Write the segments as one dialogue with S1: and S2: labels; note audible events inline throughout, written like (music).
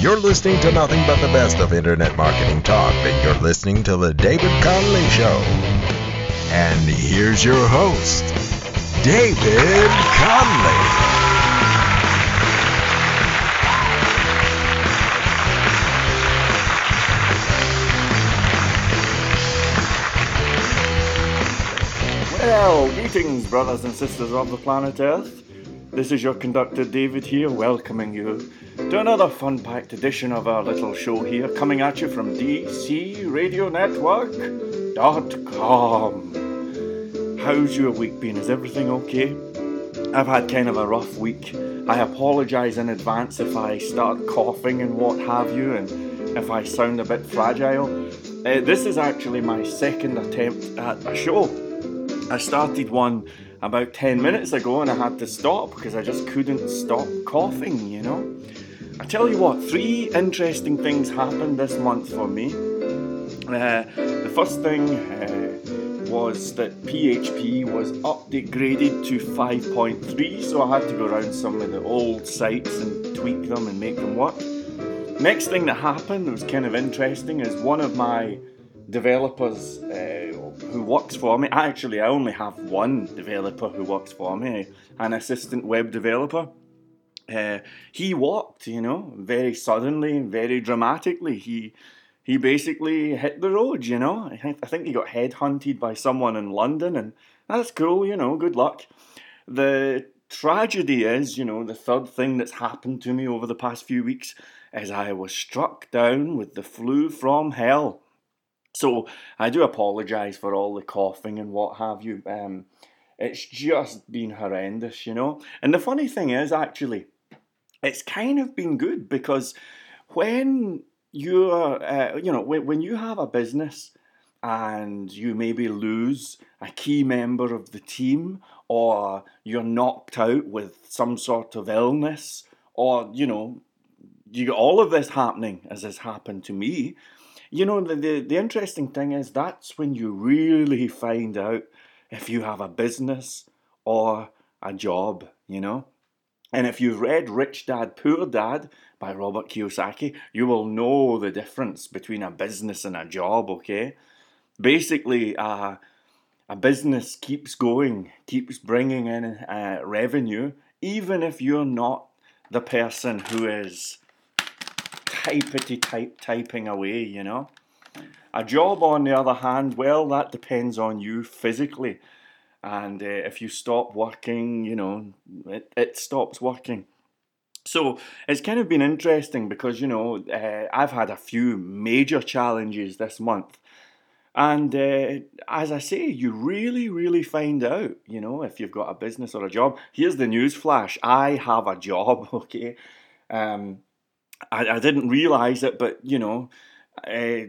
S1: You're listening to nothing but the best of internet marketing talk, and you're listening to The David Connelly Show. And here's your host, David Connelly.
S2: Well, greetings, brothers and sisters of the planet Earth. This is your conductor David here, welcoming you to another fun packed edition of our little show here, coming at you from DCRadioNetwork.com. How's your week been? Is everything okay? I've had kind of a rough week. I apologise in advance if I start coughing and what have you, and if I sound a bit fragile. Uh, this is actually my second attempt at a show. I started one about 10 minutes ago and I had to stop because I just couldn't stop coughing, you know. I tell you what, three interesting things happened this month for me. Uh, the first thing uh, was that PHP was upgraded to 5.3, so I had to go around some of the old sites and tweak them and make them work. Next thing that happened that was kind of interesting is one of my developers uh, who works for me. Actually, I only have one developer who works for me, an assistant web developer. Uh, he walked, you know, very suddenly, very dramatically. He he basically hit the road, you know. I think, I think he got headhunted by someone in London, and that's cool, you know. Good luck. The tragedy is, you know, the third thing that's happened to me over the past few weeks is I was struck down with the flu from hell. So I do apologise for all the coughing and what have you. Um, it's just been horrendous, you know. And the funny thing is, actually, it's kind of been good because when you're, uh, you know, when, when you have a business and you maybe lose a key member of the team or you're knocked out with some sort of illness or, you know, you got all of this happening as has happened to me you know, the, the, the interesting thing is that's when you really find out if you have a business or a job, you know. And if you've read Rich Dad Poor Dad by Robert Kiyosaki, you will know the difference between a business and a job, okay? Basically, uh, a business keeps going, keeps bringing in uh, revenue, even if you're not the person who is typety type typing away, you know. A job, on the other hand, well, that depends on you physically. And uh, if you stop working, you know, it, it stops working. So it's kind of been interesting because, you know, uh, I've had a few major challenges this month. And uh, as I say, you really, really find out, you know, if you've got a business or a job. Here's the news flash I have a job, (laughs) okay? Um, I, I didn't realize it, but you know, uh,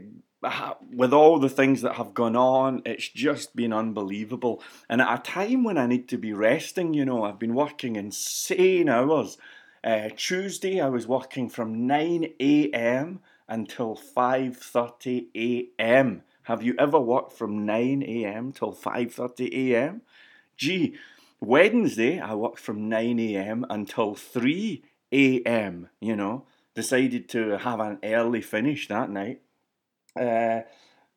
S2: with all the things that have gone on, it's just been unbelievable. And at a time when I need to be resting, you know, I've been working insane hours. Uh, Tuesday, I was working from 9 a.m. until 5:30 a.m. Have you ever worked from 9 a.m. till 5:30 a.m.? Gee, Wednesday I worked from 9 a.m. until 3 a.m. You know, decided to have an early finish that night. Uh,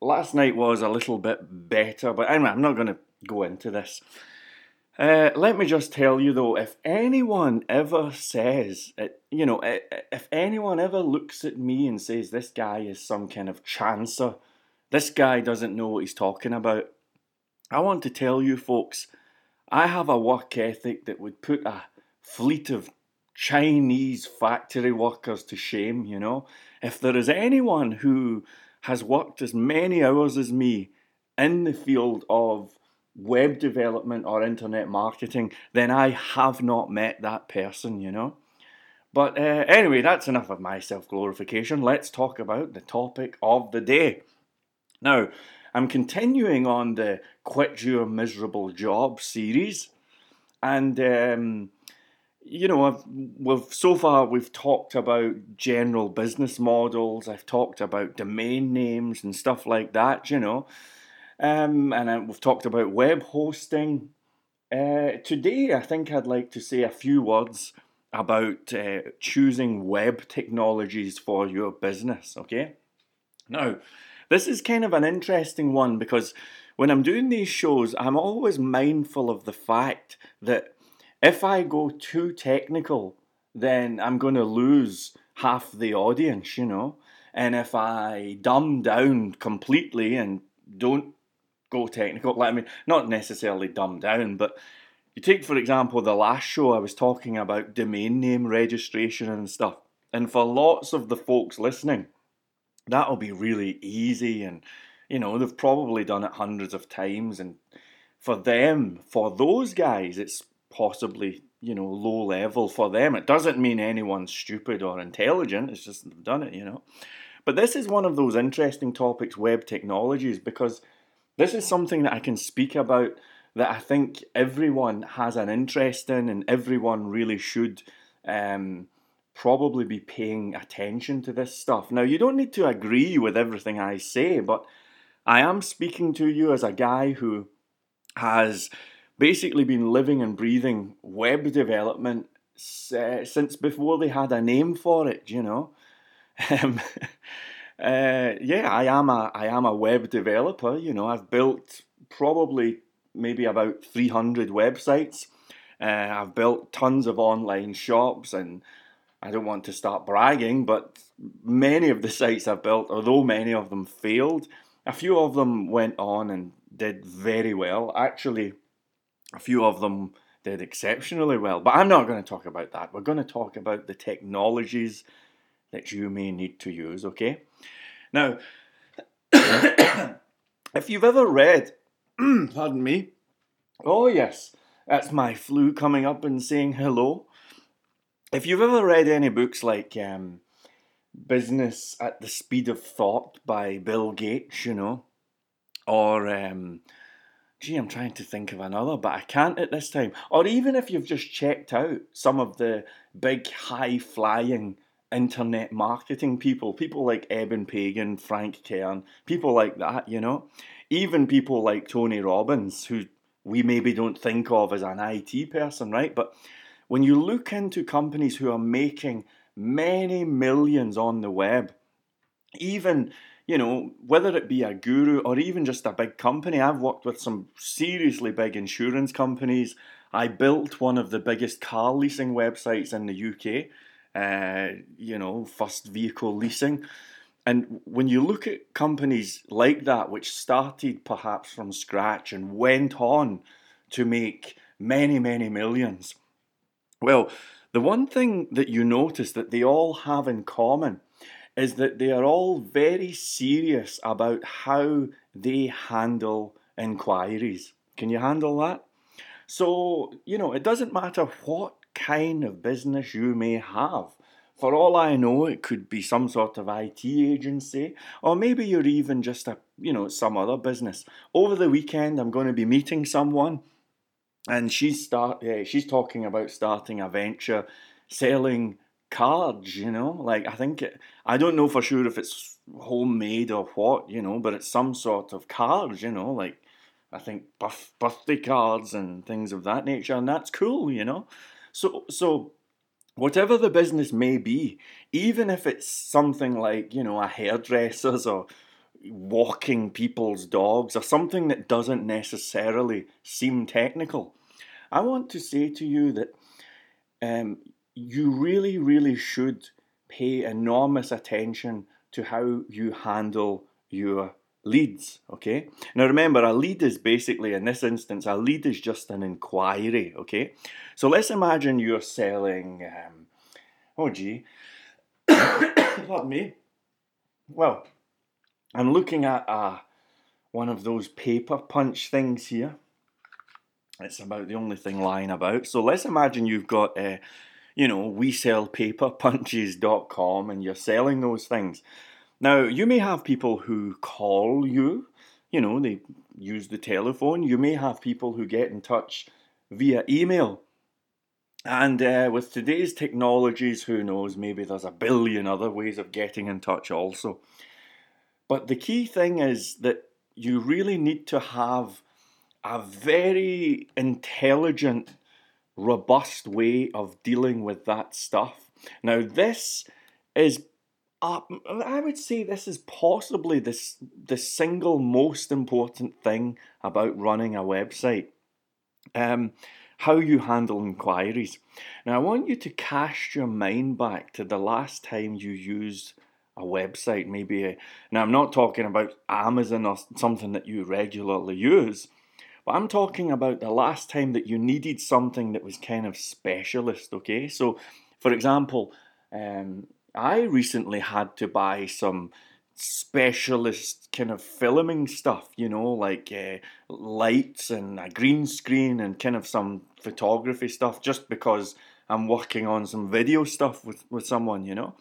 S2: last night was a little bit better, but anyway, I'm not going to go into this. Uh, let me just tell you though, if anyone ever says, it, you know, if anyone ever looks at me and says this guy is some kind of chancer, this guy doesn't know what he's talking about, I want to tell you folks, I have a work ethic that would put a fleet of Chinese factory workers to shame, you know. If there is anyone who has worked as many hours as me in the field of web development or internet marketing, then I have not met that person, you know. But uh, anyway, that's enough of my self glorification. Let's talk about the topic of the day. Now, I'm continuing on the Quit Your Miserable Job series, and um, you know, I've, we've so far we've talked about general business models. I've talked about domain names and stuff like that. You know, um, and uh, we've talked about web hosting. Uh, today, I think I'd like to say a few words about uh, choosing web technologies for your business. Okay, now this is kind of an interesting one because when I'm doing these shows, I'm always mindful of the fact that if I go too technical, then I'm going to lose half the audience, you know. And if I dumb down completely and don't go technical, I mean, not necessarily dumb down, but you take, for example, the last show I was talking about domain name registration and stuff. And for lots of the folks listening, that'll be really easy and you know they've probably done it hundreds of times and for them for those guys it's possibly you know low level for them. It doesn't mean anyone's stupid or intelligent. It's just they've done it you know. But this is one of those interesting topics web technologies because this is something that I can speak about that I think everyone has an interest in and everyone really should um, probably be paying attention to this stuff. Now, you don't need to agree with everything I say, but I am speaking to you as a guy who has basically been living and breathing web development uh, since before they had a name for it, you know. (laughs) Um, (laughs) uh, yeah, I am a I am a web developer. You know, I've built probably maybe about three hundred websites. Uh, I've built tons of online shops, and I don't want to start bragging, but many of the sites I've built, although many of them failed, a few of them went on and did very well. Actually, a few of them did exceptionally well. But I'm not going to talk about that. We're going to talk about the technologies that you may need to use, okay? Now, (coughs) if you've ever read, (coughs) pardon me, oh yes, that's my flu coming up and saying hello. If you've ever read any books like um, Business at the Speed of Thought by Bill Gates, you know, or um, gee, I'm trying to think of another, but I can't at this time. Or even if you've just checked out some of the big high flying internet marketing people, people like Eben Pagan, Frank Kern, people like that, you know. Even people like Tony Robbins, who we maybe don't think of as an IT person, right? But when you look into companies who are making many millions on the web, even you know, whether it be a guru or even just a big company, I've worked with some seriously big insurance companies. I built one of the biggest car leasing websites in the UK uh, you know, first vehicle leasing. And when you look at companies like that, which started perhaps from scratch and went on to make many, many millions, well, the one thing that you notice that they all have in common is that they are all very serious about how they handle inquiries. Can you handle that? So, you know, it doesn't matter what kind of business you may have. For all I know, it could be some sort of IT agency, or maybe you're even just a, you know, some other business. Over the weekend, I'm going to be meeting someone, and she's start, yeah, she's talking about starting a venture, selling cards. You know, like I think it, I don't know for sure if it's homemade or what, you know, but it's some sort of cards. You know, like I think birth, birthday cards and things of that nature, and that's cool. You know. So, so whatever the business may be, even if it's something like, you know, a hairdresser's or walking people's dogs or something that doesn't necessarily seem technical, I want to say to you that um, you really, really should pay enormous attention to how you handle your leads. Okay. Now remember, a lead is basically, in this instance, a lead is just an inquiry. Okay. So let's imagine you're selling. Um, oh, gee. (coughs) Pardon me. Well, I'm looking at uh, one of those paper punch things here. It's about the only thing lying about. So let's imagine you've got, uh, you know, we sell paper paperpunches.com and you're selling those things. Now, you may have people who call you, you know, they use the telephone. You may have people who get in touch via email. And uh, with today's technologies, who knows, maybe there's a billion other ways of getting in touch also. But the key thing is that you really need to have a very intelligent robust way of dealing with that stuff. Now, this is uh, I would say this is possibly this the single most important thing about running a website. Um, how you handle inquiries. Now, I want you to cast your mind back to the last time you used a website. Maybe, a, now I'm not talking about Amazon or something that you regularly use, but I'm talking about the last time that you needed something that was kind of specialist. Okay, so for example, um, I recently had to buy some specialist kind of filming stuff, you know, like uh, lights and a green screen and kind of some photography stuff, just because I'm working on some video stuff with, with someone, you know.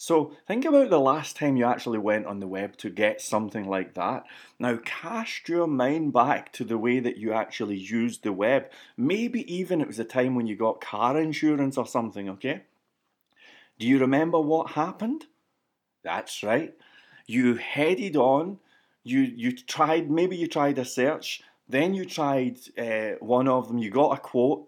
S2: So think about the last time you actually went on the web to get something like that. Now cast your mind back to the way that you actually used the web. Maybe even it was a time when you got car insurance or something, okay? Do you remember what happened? That's right you headed on, you you tried maybe you tried a search, then you tried uh, one of them, you got a quote,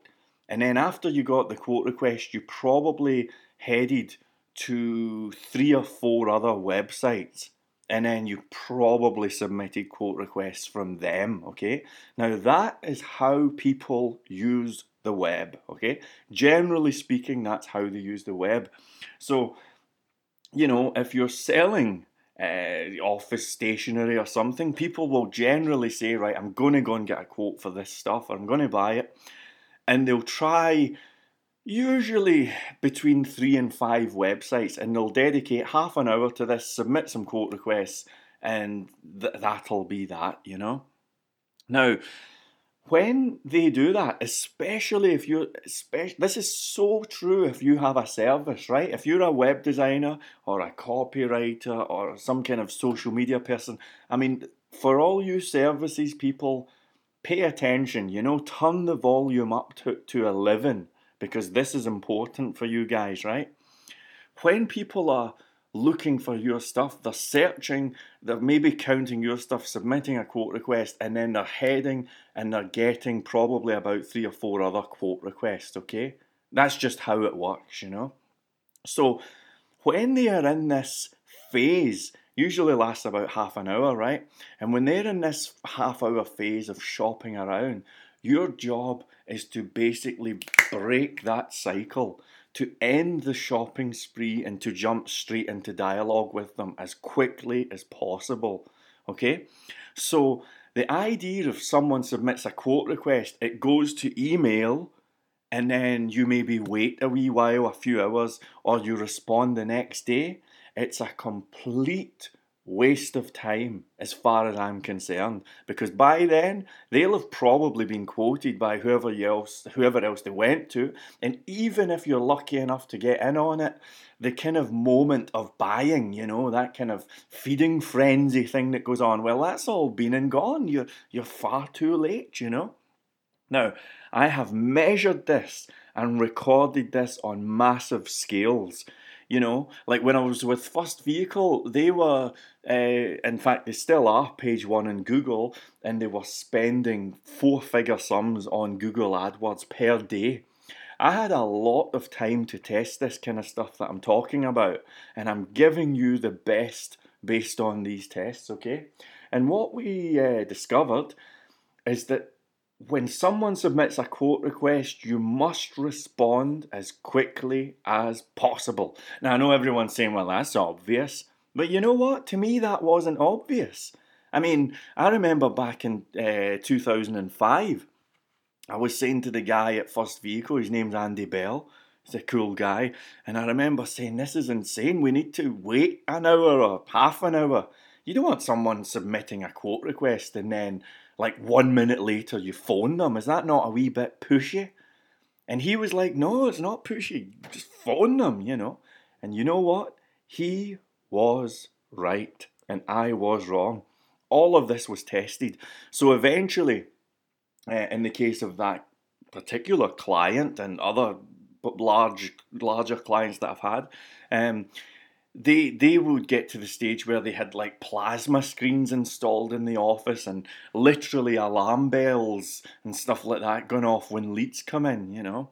S2: and then after you got the quote request, you probably headed to three or four other websites and then you probably submitted quote requests from them okay now that is how people use the web okay generally speaking that's how they use the web so you know if you're selling uh, office stationery or something, people will generally say, right, I'm going to go and get a quote for this stuff, or I'm going to buy it. And they'll try usually between three and five websites, and they'll dedicate half an hour to this, submit some quote requests, and th- that'll be that, you know. Now, when they do that, especially if you're, especially, this is so true if you have a service, right? If you're a web designer or a copywriter or some kind of social media person, I mean, for all you services people, pay attention, you know, turn the volume up to, to 11 because this is important for you guys, right? When people are looking for your stuff. They're searching, they're maybe counting your stuff, submitting a quote request, and then they're heading and they're getting probably about three or four other quote requests, okay? That's just how it works, you know? So when they are in this phase, usually lasts about half an hour, right? And when they're in this half hour phase of shopping around, your job is to basically break that cycle to end the shopping spree and to jump straight into dialogue with them as quickly as possible. Okay? So, the idea if someone submits a quote request, it goes to email and then you maybe wait a wee while, a few hours, or you respond the next day. It's a complete waste of time as far as I'm concerned because by then they'll have probably been quoted by whoever else whoever else they went to and even if you're lucky enough to get in on it the kind of moment of buying you know that kind of feeding frenzy thing that goes on well that's all been and gone. You're you're far too late you know. Now I have measured this and recorded this on massive scales you know, like when I was with First Vehicle, they were, uh, in fact, they still are page one in Google, and they were spending four figure sums on Google AdWords per day. I had a lot of time to test this kind of stuff that I'm talking about, and I'm giving you the best based on these tests, okay? And what we uh, discovered is that when someone submits a quote request, you must respond as quickly as possible. Now, I know everyone's saying, well, that's obvious. But you know what? To me, that wasn't obvious. I mean, I remember back in uh, 2005, I was saying to the guy at First Vehicle, his name's Andy Bell, he's a cool guy, and I remember saying, This is insane, we need to wait an hour or half an hour. You don't want someone submitting a quote request and then like one minute later you phone them. Is that not a wee bit pushy? And he was like, No, it's not pushy. Just phone them, you know. And you know what? He was right, and I was wrong. All of this was tested. So eventually, uh, in the case of that particular client and other large larger clients that I've had, um, they they would get to the stage where they had like plasma screens installed in the office and literally alarm bells and stuff like that going off when leads come in, you know.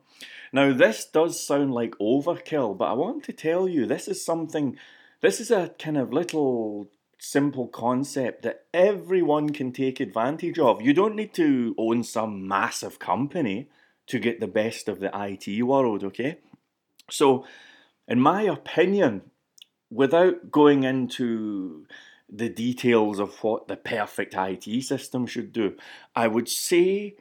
S2: Now this does sound like overkill, but I want to tell you this is something this is a kind of little simple concept that everyone can take advantage of. You don't need to own some massive company to get the best of the IT world, okay? So, in my opinion, without going into the details of what the perfect IT system should do, I would say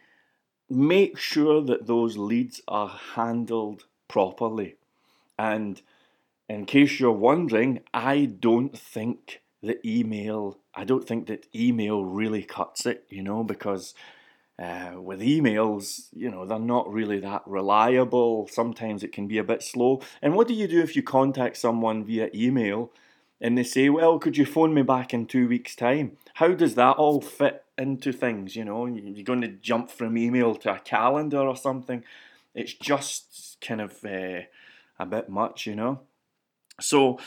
S2: make sure that those leads are handled properly. And in case you're wondering, I don't think the email, I don't think that email really cuts it, you know, because uh, with emails, you know, they're not really that reliable. Sometimes it can be a bit slow. And what do you do if you contact someone via email and they say, well, could you phone me back in two weeks' time? How does that all fit into things? You know, you're going to jump from email to a calendar or something. It's just kind of uh, a bit much, you know. So,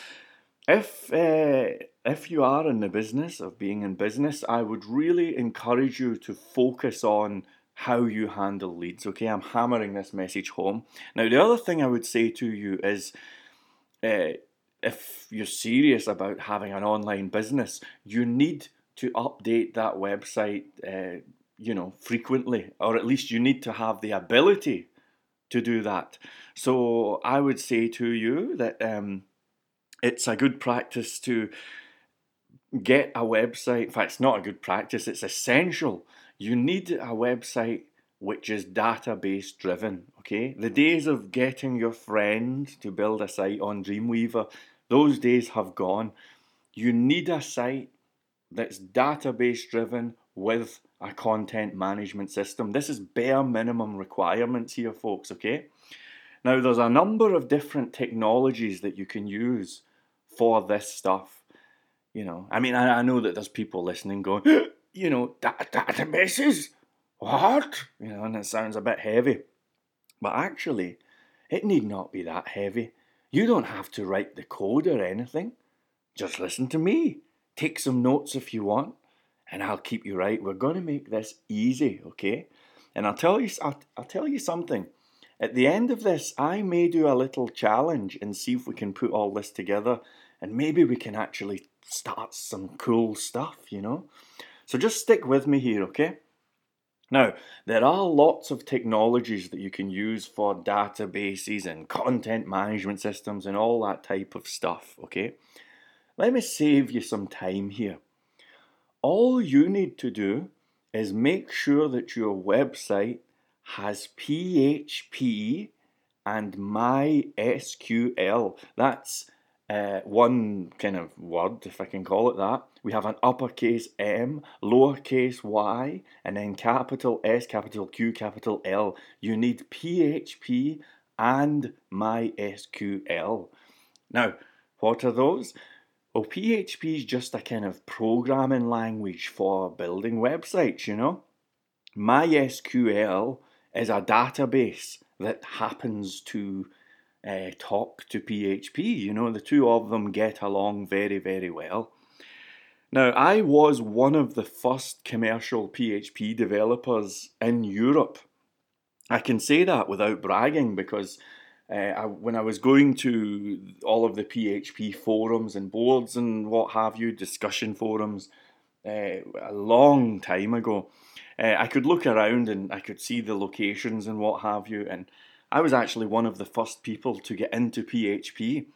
S2: if uh, if you are in the business of being in business, I would really encourage you to focus on how you handle leads. Okay, I'm hammering this message home. Now, the other thing I would say to you is. Uh, if you're serious about having an online business, you need to update that website, uh, you know, frequently, or at least you need to have the ability to do that. So I would say to you that um, it's a good practice to get a website. In fact, it's not a good practice, it's essential. You need a website which is database driven. Okay, the mm. days of getting your friend to build a site on Dreamweaver those days have gone. You need a site that's database driven with a content management system. This is bare minimum requirements here, folks, okay? Now, there's a number of different technologies that you can use for this stuff. You know, I mean, I, I know that there's people listening going, (gasps) you know, that, databases? What? You know, and it sounds a bit heavy. But actually, it need not be that heavy. You don't have to write the code or anything. Just listen to me. Take some notes if you want, and I'll keep you right. We're going to make this easy, okay? And I'll tell you, I'll, I'll tell you something. At the end of this, I may do a little challenge and see if we can put all this together, and maybe we can actually start some cool stuff, you know? So just stick with me here, okay? Now, there are lots of technologies that you can use for databases and content management systems and all that type of stuff, okay? Let me save you some time here. All you need to do is make sure that your website has PHP and MySQL. That's uh, one kind of word, if I can call it that. We have an uppercase M, lowercase y, and then capital S, capital Q, capital L. You need PHP and MySQL. Now, what are those? Well, PHP is just a kind of programming language for building websites, you know. MySQL is a database that happens to uh, talk to PHP. You know, the two of them get along very, very well. Now, I was one of the first commercial PHP developers in Europe. I can say that without bragging because uh, I, when I was going to all of the PHP forums and boards and what have you, discussion forums, uh, a long time ago, uh, I could look around and I could see the locations and what have you, and I was actually one of the first people to get into PHP.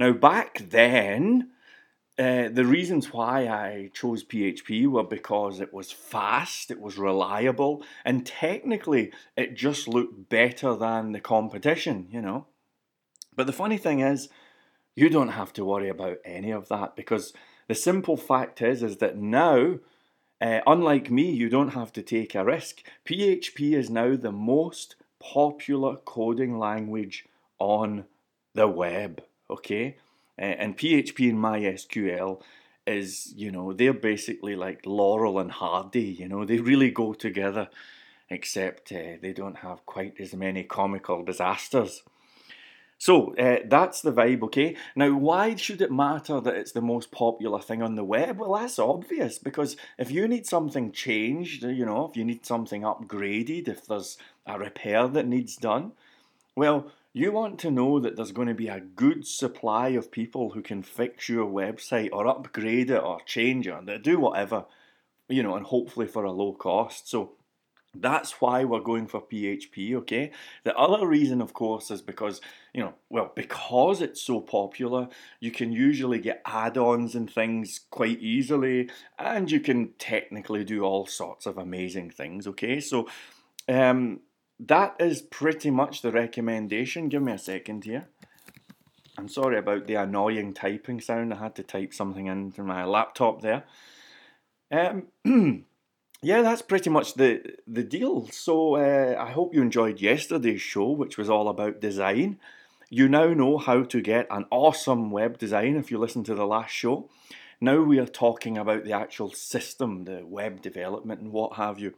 S2: Now, back then, uh, the reasons why I chose PHP were because it was fast, it was reliable, and technically it just looked better than the competition, you know. But the funny thing is, you don't have to worry about any of that because the simple fact is, is that now, uh, unlike me, you don't have to take a risk. PHP is now the most popular coding language on the web, okay? and PHP and MySQL is, you know, they're basically like Laurel and Hardy, you know, they really go together, except uh, they don't have quite as many comical disasters. So uh, that's the vibe, okay? Now, why should it matter that it's the most popular thing on the web? Well, that's obvious because if you need something changed, you know, if you need something upgraded, if there's a repair that needs done, well, you want to know that there's going to be a good supply of people who can fix your website or upgrade it or change it or do whatever, you know, and hopefully for a low cost. So that's why we're going for PHP, okay? The other reason, of course, is because, you know, well, because it's so popular, you can usually get add ons and things quite easily, and you can technically do all sorts of amazing things, okay? So, um, that is pretty much the recommendation. Give me a second here. I'm sorry about the annoying typing sound. I had to type something into my laptop there. Um, (clears throat) yeah, that's pretty much the the deal. So uh, I hope you enjoyed yesterday's show, which was all about design. You now know how to get an awesome web design if you listen to the last show. Now we are talking about the actual system, the web development, and what have you.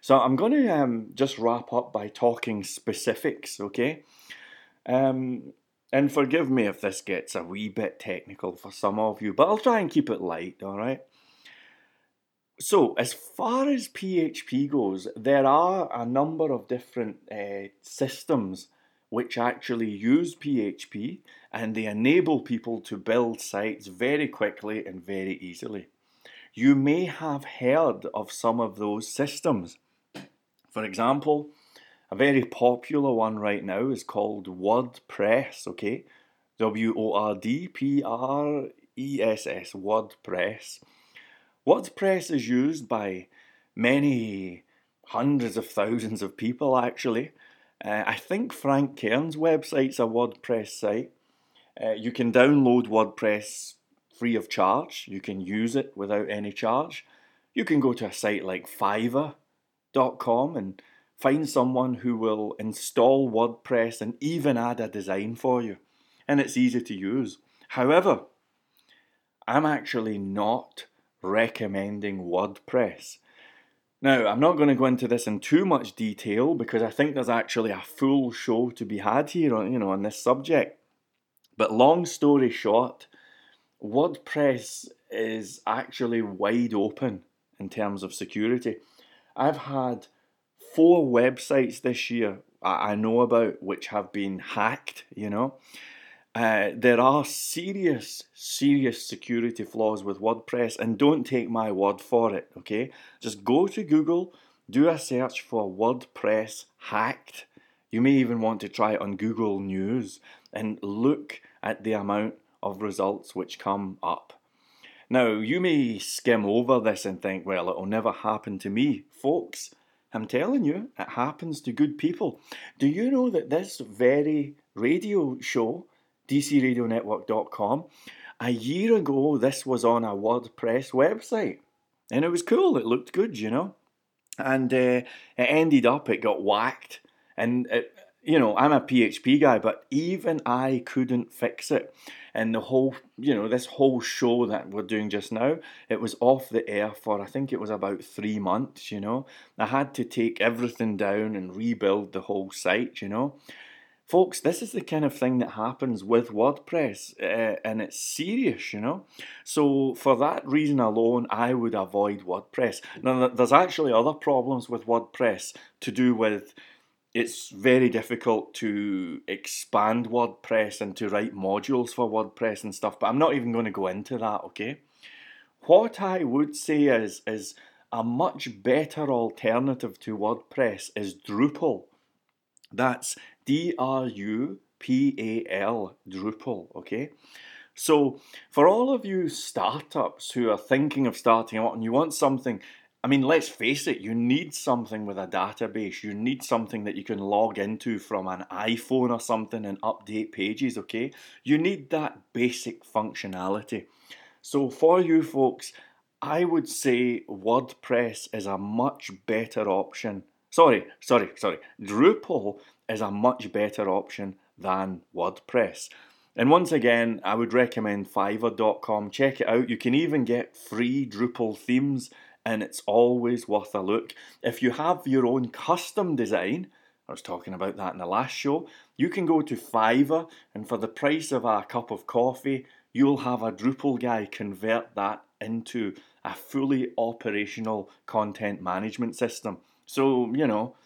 S2: So I'm going to um, just wrap up by talking specifics, okay? Um, and forgive me if this gets a wee bit technical for some of you, but I'll try and keep it light, all right? So, as far as PHP goes, there are a number of different uh, systems which actually use PHP and they enable people to build sites very quickly and very easily. You may have heard of some of those systems. For example, a very popular one right now is called WordPress, okay? W O R D P R E S S, WordPress. WordPress is used by many hundreds of thousands of people actually. Uh, I think Frank Kern's website's a WordPress site. Uh, you can download WordPress free of charge. You can use it without any charge. You can go to a site like Fiverr.com and find someone who will install WordPress and even add a design for you. And it's easy to use. However, I'm actually not recommending WordPress. Now, I'm not going to go into this in too much detail because I think there's actually a full show to be had here on, you know, on this subject. But long story short, WordPress is actually wide open in terms of security. I've had four websites this year I know about which have been hacked, you know. Uh, there are serious, serious security flaws with WordPress, and don't take my word for it, okay? Just go to Google, do a search for WordPress hacked. You may even want to try it on Google News and look at the amount of results which come up. Now, you may skim over this and think, well, it'll never happen to me. Folks, I'm telling you, it happens to good people. Do you know that this very radio show, dcradionetwork.com, a year ago, this was on a WordPress website? And it was cool, it looked good, you know? And uh, it ended up, it got whacked. And it, you know, I'm a PHP guy, but even I couldn't fix it. And the whole, you know, this whole show that we're doing just now, it was off the air for, I think it was about three months, you know. I had to take everything down and rebuild the whole site, you know. Folks, this is the kind of thing that happens with WordPress, uh, and it's serious, you know. So, for that reason alone, I would avoid WordPress. Now, there's actually other problems with WordPress to do with it's very difficult to expand WordPress and to write modules for WordPress and stuff, but I'm not even going to go into that, okay? What I would say is is a much better alternative to WordPress is Drupal. That's D R U P A L, Drupal, okay? So, for all of you startups who are thinking of starting out and you want something I mean, let's face it, you need something with a database. You need something that you can log into from an iPhone or something and update pages, okay? You need that basic functionality. So, for you folks, I would say WordPress is a much better option. Sorry, sorry, sorry. Drupal is a much better option than WordPress. And once again, I would recommend Fiverr.com. Check it out. You can even get free Drupal themes and it's always worth a look. If you have your own custom design, I was talking about that in the last show. You can go to Fiverr, and for the price of a cup of coffee, you'll have a Drupal guy convert that into a fully operational content management system. So, you know,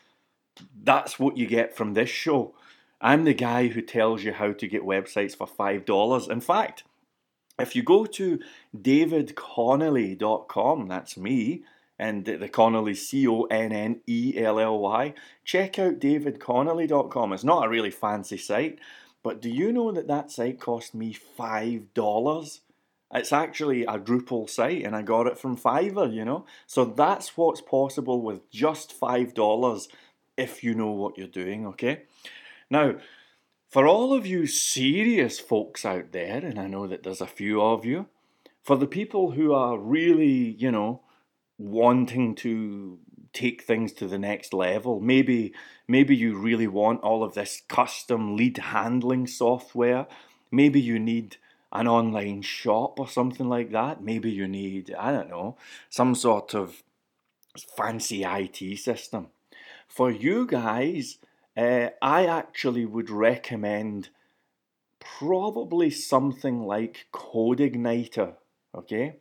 S2: that's what you get from this show. I'm the guy who tells you how to get websites for $5. In fact, if you go to davidconnelly.com, that's me, and the Connelly C O N N E L L Y, check out davidconnelly.com. It's not a really fancy site, but do you know that that site cost me $5? It's actually a Drupal site and I got it from Fiverr, you know? So that's what's possible with just $5 if you know what you're doing, okay? Now, for all of you serious folks out there, and I know that there's a few of you, for the people who are really, you know, wanting to take things to the next level, maybe maybe you really want all of this custom lead handling software, maybe you need an online shop or something like that. Maybe you need, I don't know, some sort of fancy IT system. For you guys, uh, I actually would recommend probably something like CodeIgniter. Okay?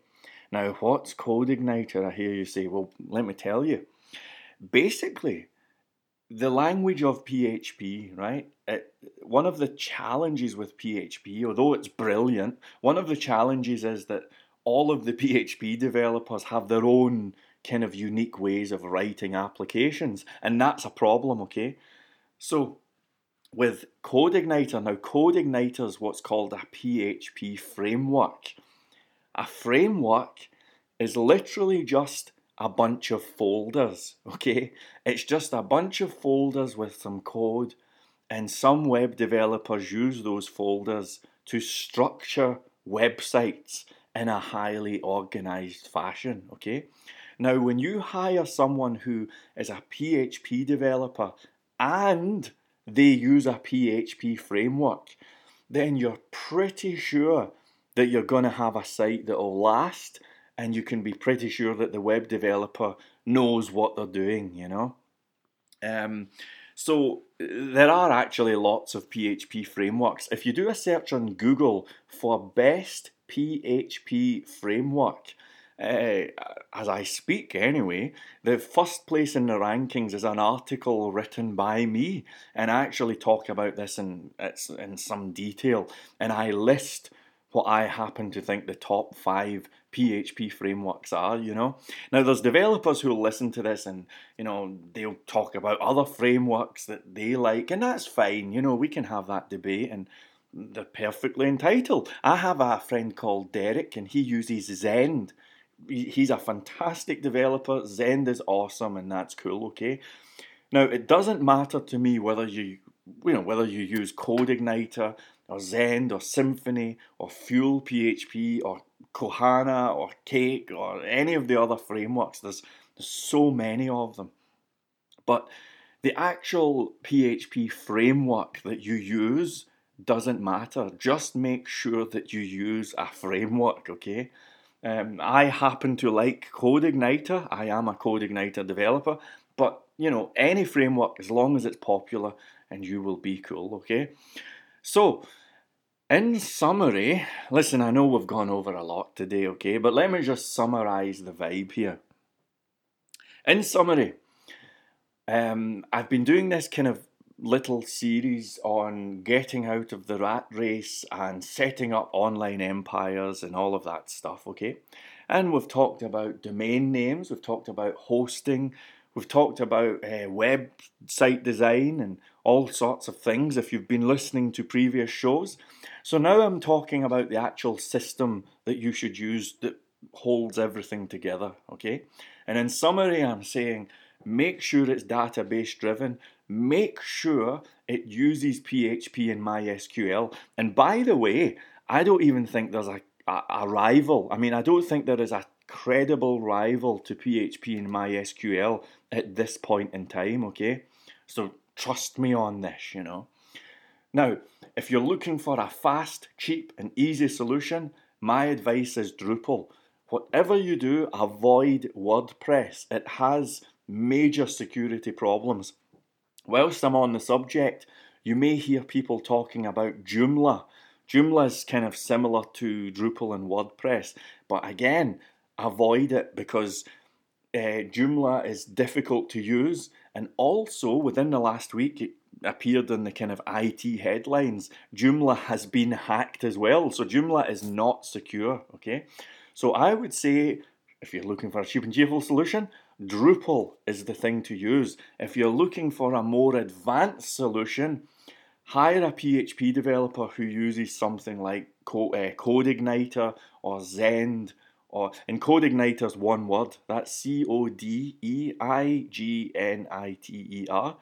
S2: Now, what's CodeIgniter? I hear you say, well, let me tell you. Basically, the language of PHP, right? It, one of the challenges with PHP, although it's brilliant, one of the challenges is that all of the (laughs) PHP developers have their own kind of unique ways of writing applications, and that's a problem, okay? So, with CodeIgniter, now CodeIgniter is what's called a PHP framework. A framework is literally just a bunch of folders, (laughs) okay? It's just a bunch of folders with some code, and some web developers use those folders to structure websites in a highly organized fashion, okay? Now, when you hire someone who is a PHP developer and they use a PHP framework, then you're pretty sure that you're going to have a site that will last and you can be pretty sure that the web developer knows what they're doing, you know. Um, so there are actually lots of PHP frameworks. If you do a search on Google for best PHP framework, uh, as I speak anyway, the first place in the rankings is an article written by me, and I actually talk about this in in some detail, and I list what I happen to think the top five PHP frameworks are, you know. Now, there's developers who'll listen to this and, you know, they'll talk about other frameworks that they like, and that's fine, you know, we can have that debate and they're perfectly entitled. I have a friend called Derek and he uses Zend. He's a fantastic developer. Zend is awesome and that's cool, okay? Now, it doesn't matter to me whether you, you know, whether you use CodeIgniter or Zend or Symfony or Fuel PHP or Kohana or Cake or any of the other frameworks. There's, there's so many of them. But the actual PHP framework that you use doesn't matter. Just make sure that you use a framework, okay? Um, I happen to like CodeIgniter. I am a CodeIgniter developer, but you know, any framework as long as it's popular and you will be cool, okay? So, in summary, listen, I know we've gone over a lot today, okay, but let me just summarize the vibe here. In summary, um, I've been doing this kind of little series on getting out of the rat race and setting up online empires and all of that stuff, okay? And we've talked about domain names, we've talked about hosting, we've talked about uh, website design and all sorts of things if you've been listening to previous shows. So now I'm talking about the actual system that you should use that holds everything together, okay? And in summary, I'm saying make sure it's database driven, make sure it uses PHP and MySQL. And by the way, I don't even think there's a, a, a rival. I mean, I don't think there is a credible rival to PHP and MySQL at this point in time, okay? So trust me on this, you know. Now, if you're looking for a fast, cheap, and easy solution, my advice is Drupal. Whatever you do, avoid WordPress. It has major security problems. Whilst I'm on the subject, you may hear people talking about Joomla. Joomla is kind of similar to Drupal and WordPress, but again, avoid it because uh, Joomla is difficult to use, and also within the last week, it appeared in the kind of IT headlines. Joomla has been hacked as well, so Joomla is not secure. Okay, so I would say if you're looking for a cheap and cheerful solution, Drupal is the thing to use. If you're looking for a more advanced solution, hire a PHP developer who uses something like uh, CodeIgniter or Zend or in CodeIgniter's one word. That's C O D E I G N I T E R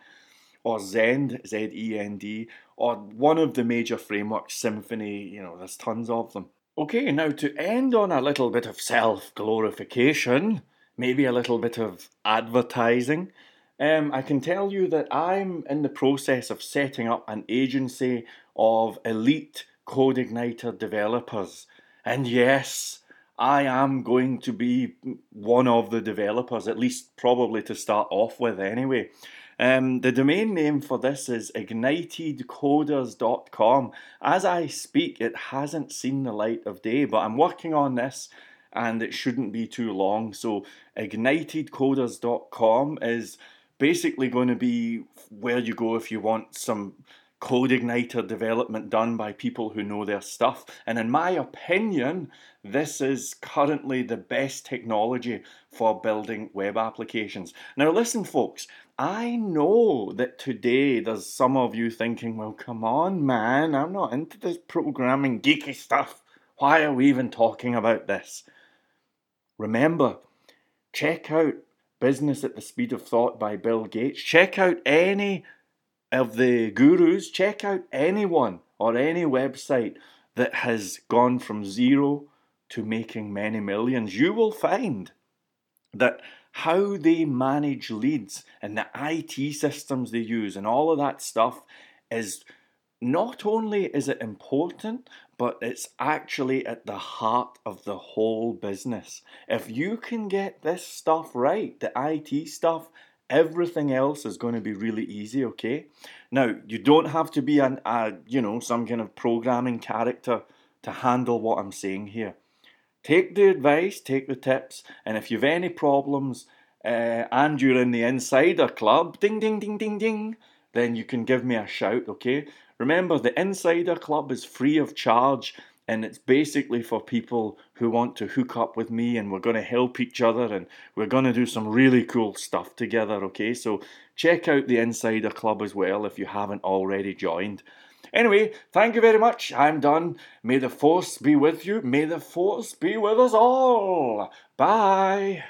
S2: or Zend Z E N D or one of the major frameworks, Symfony, You know, there's tons of them. Okay, now to end on a little bit of self glorification, maybe a little bit of advertising. Um, I can tell you that I'm in the process of setting up an agency of elite CodeIgniter developers. And yes, I am going to be one of the developers, at least probably to start off with anyway. Um, the domain name for this is ignitedcoders.com. As I speak, it hasn't seen the light of day, but I'm working on this and it shouldn't be too long. So, ignitedcoders.com is basically going to be where you go if you want some code igniter development done by people who know their stuff. And in my opinion, this is currently the best technology for building web applications. Now, listen, folks, I know that today there's some of you thinking, well, come on, man, I'm not into this programming geeky stuff. Why are we even talking about this? Remember, check out Business at the Speed of Thought by Bill Gates. Check out any of the gurus, check out anyone or any website that has gone from zero to making many millions. You will find that how they manage leads and the IT systems they use and all of that stuff is not only is it important, but it's actually at the heart of the whole business. If you can get this stuff right, the IT stuff, everything else is going to be really easy, okay? Now, you don't have to be an, a, you know, some kind of programming character to handle what I'm saying here. Take the advice, take the tips, and if you've any problems uh, and you're in the insider club, ding, ding, ding, ding, ding, then you can give me a shout, okay? Remember, the Insider Club is free of charge and it's basically for people who want to hook up with me and we're going to help each other and we're going to do some really cool stuff together, okay? So check out the Insider Club as well if you haven't already joined. Anyway, thank you very much. I'm done. May the force be with you. May the force be with us all. Bye.